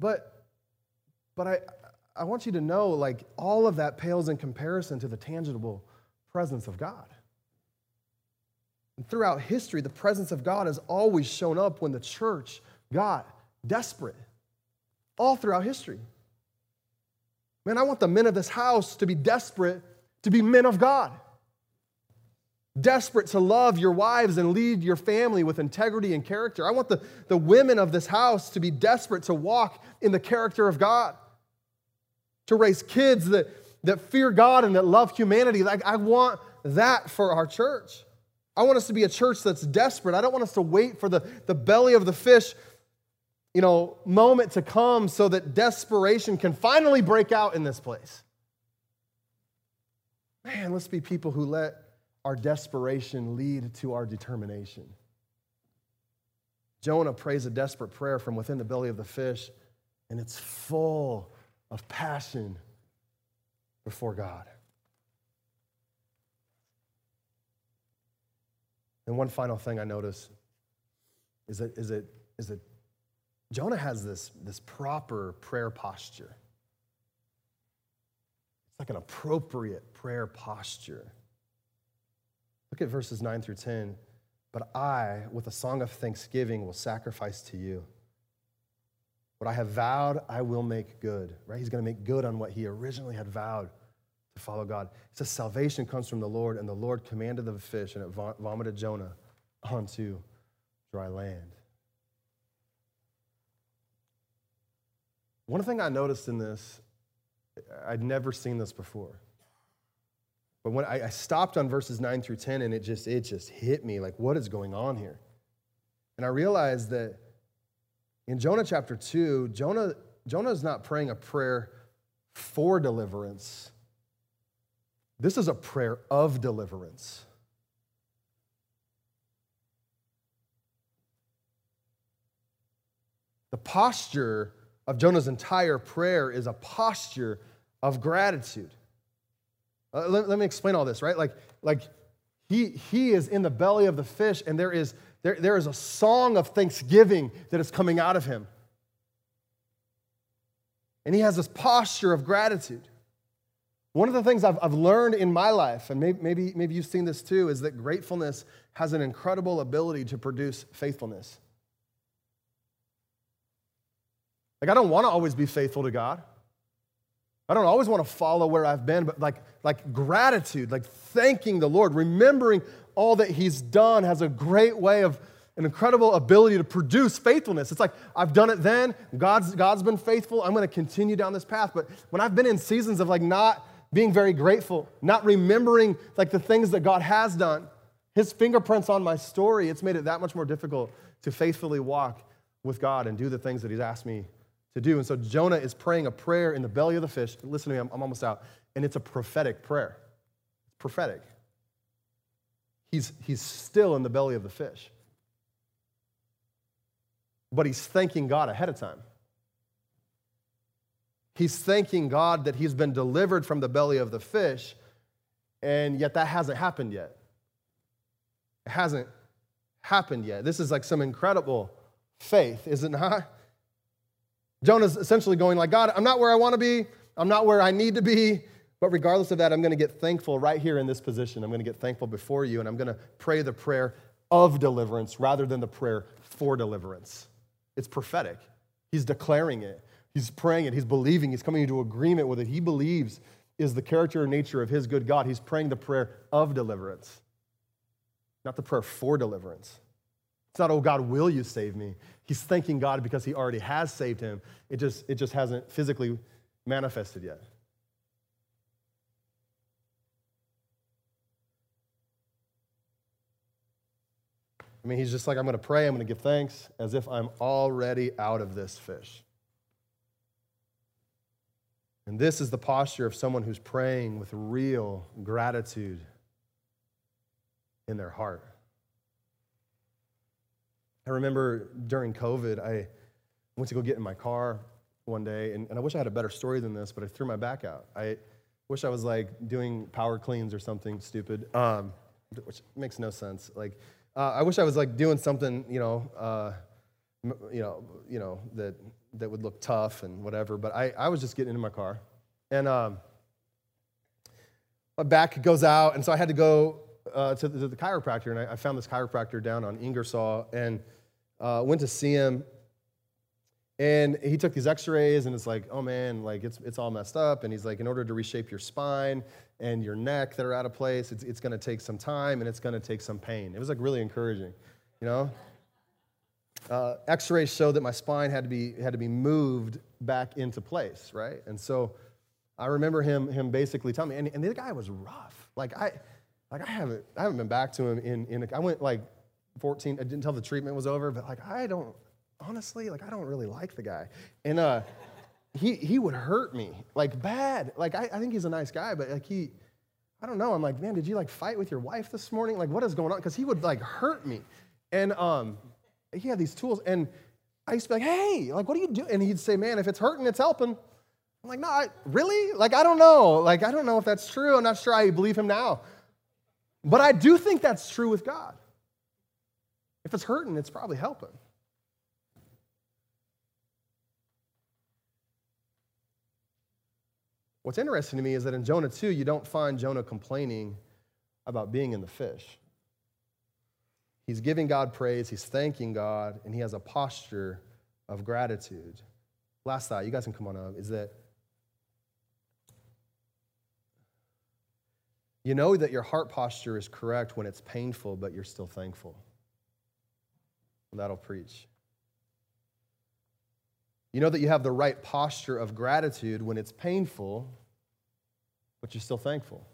But, but I, I want you to know, like, all of that pales in comparison to the tangible presence of God. And throughout history, the presence of God has always shown up when the church got desperate. All throughout history. Man, I want the men of this house to be desperate to be men of God. Desperate to love your wives and lead your family with integrity and character. I want the, the women of this house to be desperate to walk in the character of God, to raise kids that, that fear God and that love humanity. Like, I want that for our church. I want us to be a church that's desperate. I don't want us to wait for the, the belly of the fish, you know, moment to come so that desperation can finally break out in this place. Man, let's be people who let our desperation lead to our determination. Jonah prays a desperate prayer from within the belly of the fish, and it's full of passion before God. And one final thing I notice is that, is that, is that Jonah has this, this proper prayer posture. It's like an appropriate prayer posture. Look at verses 9 through 10. But I, with a song of thanksgiving, will sacrifice to you. What I have vowed, I will make good. Right? He's going to make good on what he originally had vowed to follow God. It says salvation comes from the Lord, and the Lord commanded the fish, and it vomited Jonah onto dry land. One thing I noticed in this, I'd never seen this before. But when I, I stopped on verses 9 through 10, and it just it just hit me like, what is going on here? And I realized that in Jonah chapter 2, Jonah, Jonah is not praying a prayer for deliverance. This is a prayer of deliverance. The posture of Jonah's entire prayer is a posture of gratitude. Uh, let, let, me explain all this, right? Like, like he, he is in the belly of the fish, and there is, there, there is a song of thanksgiving that is coming out of him. And he has this posture of gratitude. One of the things I've, I've learned in my life, and maybe, maybe, maybe you've seen this too, is that gratefulness has an incredible ability to produce faithfulness. Like, I don't want to always be faithful to God. I don't always want to follow where I've been, but like, like gratitude, like thanking the Lord, remembering all that He's done has a great way of an incredible ability to produce faithfulness. It's like I've done it then, God's, God's been faithful, I'm going to continue down this path. But when I've been in seasons of like not being very grateful, not remembering like the things that God has done, his fingerprints on my story, it's made it that much more difficult to faithfully walk with God and do the things that he's asked me to do. And so Jonah is praying a prayer in the belly of the fish. Listen to me, I'm, I'm almost out. And it's a prophetic prayer. Prophetic. He's, he's still in the belly of the fish. But he's thanking God ahead of time. He's thanking God that he's been delivered from the belly of the fish, and yet that hasn't happened yet. It hasn't happened yet. This is like some incredible faith, is it not? Jonah's essentially going like, God, I'm not where I want to be. I'm not where I need to be. But regardless of that, I'm going to get thankful right here in this position. I'm going to get thankful before you, and I'm going to pray the prayer of deliverance rather than the prayer for deliverance. It's prophetic. He's declaring it. He's praying it, he's believing, he's coming into agreement with it. He believes is the character and nature of his good God. He's praying the prayer of deliverance, not the prayer for deliverance. It's not, oh God, will you save me? He's thanking God because he already has saved him. It just, it just hasn't physically manifested yet. I mean, he's just like, I'm going to pray, I'm going to give thanks as if I'm already out of this fish. And this is the posture of someone who's praying with real gratitude in their heart. I remember during COVID, I went to go get in my car one day, and, and I wish I had a better story than this, but I threw my back out. I wish I was like doing power cleans or something stupid, um, which makes no sense. Like, uh, I wish I was like doing something, you know, uh, you know, you know that, that would look tough and whatever. But I, I was just getting into my car. And um, my back goes out. And so I had to go uh, to, the, to, the, chiropractor. And I, I, found this chiropractor down on Ingersoll and uh, went to see him. And he took these x-rays and it's like, oh man, like it's, it's all messed up. And he's like, in order to reshape your spine and your neck that are out of place, it's, it's gonna take some time and it's gonna take some pain. It was like really encouraging, you know? Uh, x-rays showed that my spine had to, be, had to be moved back into place, right? And so I remember him, him basically telling me, and, and the guy was rough. Like I, like I haven't, I haven't been back to him in, in I went like 14, I didn't tell the treatment was over, but like I don't, honestly, like I don't really like the guy. And uh, he, he would hurt me, like bad. Like I, I think he's a nice guy, but like he, I don't know. I'm like, man, did you like fight with your wife this morning? Like what is going on? Because he would like hurt me. And um, he had these tools. And I used to be like, hey, like what are you doing? And he'd say, man, if it's hurting, it's helping. I'm like, no, I, really? Like, I don't know. Like, I don't know if that's true. I'm not sure I believe him now. But I do think that's true with God. If it's hurting, it's probably helping. What's interesting to me is that in Jonah 2, you don't find Jonah complaining about being in the fish. He's giving God praise, he's thanking God, and he has a posture of gratitude. Last thought, you guys can come on up, is that you know that your heart posture is correct when it's painful, but you're still thankful. That'll preach. You know that you have the right posture of gratitude when it's painful, but you're still thankful.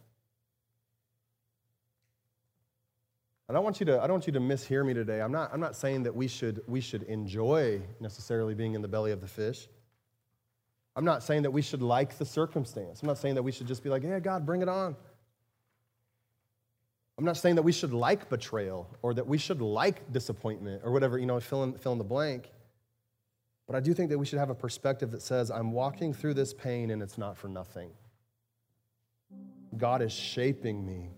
I don't want you to, I don't want you to mishear me today. I'm not, I'm not saying that we should, we should enjoy necessarily being in the belly of the fish. I'm not saying that we should like the circumstance. I'm not saying that we should just be like, yeah, God, bring it on. I'm not saying that we should like betrayal or that we should like disappointment or whatever, you know, fill in, fill in the blank. But I do think that we should have a perspective that says, I'm walking through this pain and it's not for nothing. God is shaping me.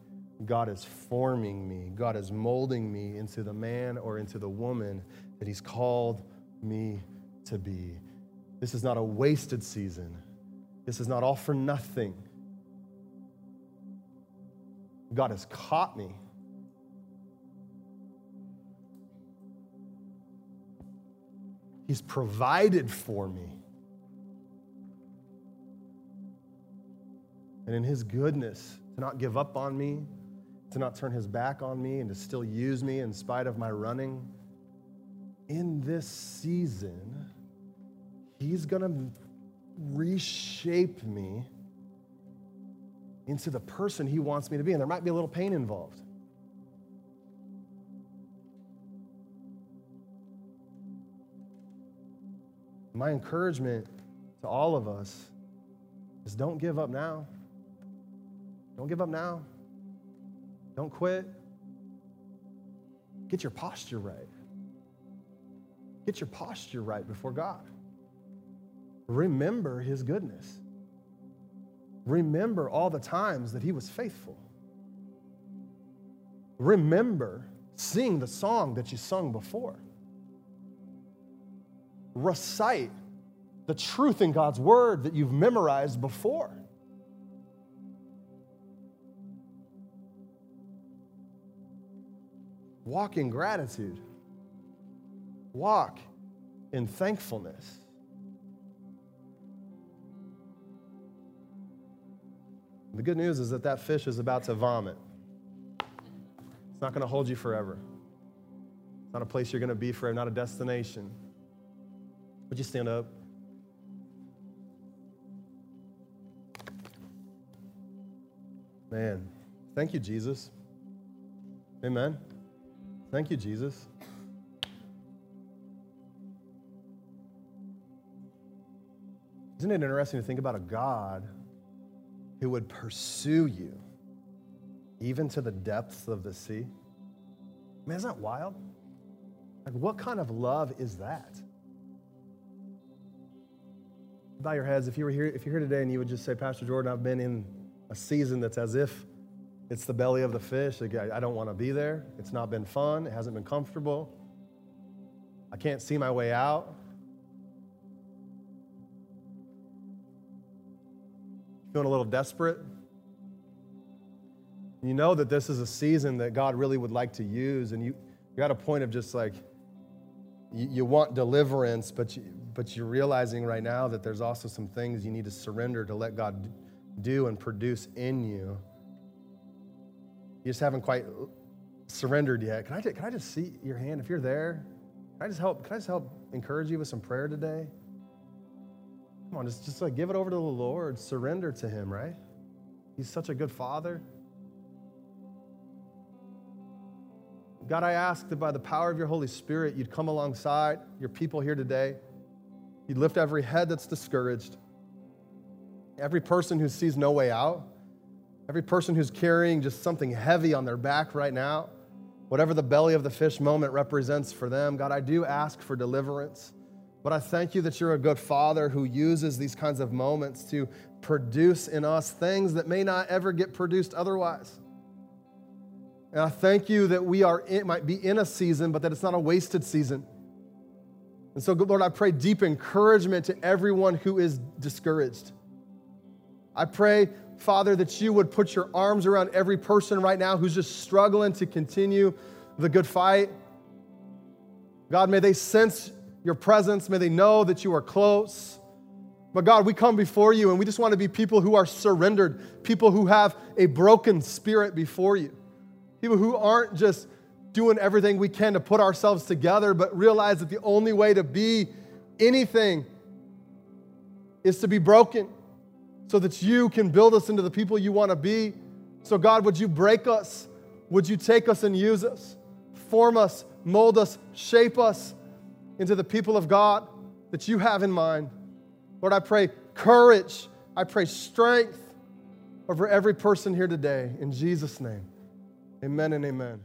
God is forming me. God is molding me into the man or into the woman that He's called me to be. This is not a wasted season. This is not all for nothing. God has caught me He's provided for me. And in His goodness, to not give up on me, to not turn His back on me, and to still use me in spite of my running, in this season, He's going to reshape me into the person He wants me to be. And there might be a little pain involved. My encouragement to all of us is don't give up now. Don't give up now. Don't quit. Get your posture right. Get your posture right before God. Remember his goodness. Remember all the times that he was faithful. Remember sing the song that you sung before recite the truth in God's word that you've memorized before. Walk in gratitude. Walk in thankfulness. The good news is that that fish is about to vomit. It's not going to hold you forever. It's not a place you're going to be forever, not a destination. Would you stand up? Man, thank you, Jesus. Amen. Thank you, Jesus. Isn't it interesting to think about a God who would pursue you even to the depths of the sea? Man, isn't that wild? Like, what kind of love is that? bow your heads. If you were here, if you're here today and you would just say, Pastor Jordan, I've been in a season that's as if it's the belly of the fish. I don't want to be there. It's not been fun. It hasn't been comfortable. I can't see my way out. Feeling a little desperate? You know that this is a season that God really would like to use, and you, you're at a point of just like, you, you want deliverance, but, you, but you're realizing right now that there's also some things you need to surrender to let God do and produce in you. You just haven't quite surrendered yet. Can I, can I just see your hand? If you're there, can I just help? Can I just help encourage you with some prayer today? Come on, just, just like give it over to the Lord, surrender to Him, right? He's such a good Father. God, I ask that by the power of your Holy Spirit, you'd come alongside your people here today. You'd lift every head that's discouraged, every person who sees no way out, every person who's carrying just something heavy on their back right now, whatever the belly of the fish moment represents for them. God, I do ask for deliverance. But I thank you that you're a good father who uses these kinds of moments to produce in us things that may not ever get produced otherwise. And I thank you that we are in, might be in a season, but that it's not a wasted season. And so, Lord, I pray deep encouragement to everyone who is discouraged. I pray, Father, that you would put your arms around every person right now who's just struggling to continue the good fight. God, may they sense your presence. May they know that you are close. But God, we come before you and we just want to be people who are surrendered, people who have a broken spirit before you. People who aren't just doing everything we can to put ourselves together, but realize that the only way to be anything is to be broken so that you can build us into the people you want to be. So, God, would you break us? Would you take us and use us? Form us, mold us, shape us into the people of God that you have in mind. Lord, I pray courage. I pray strength over every person here today. In Jesus' name. Amen and amen.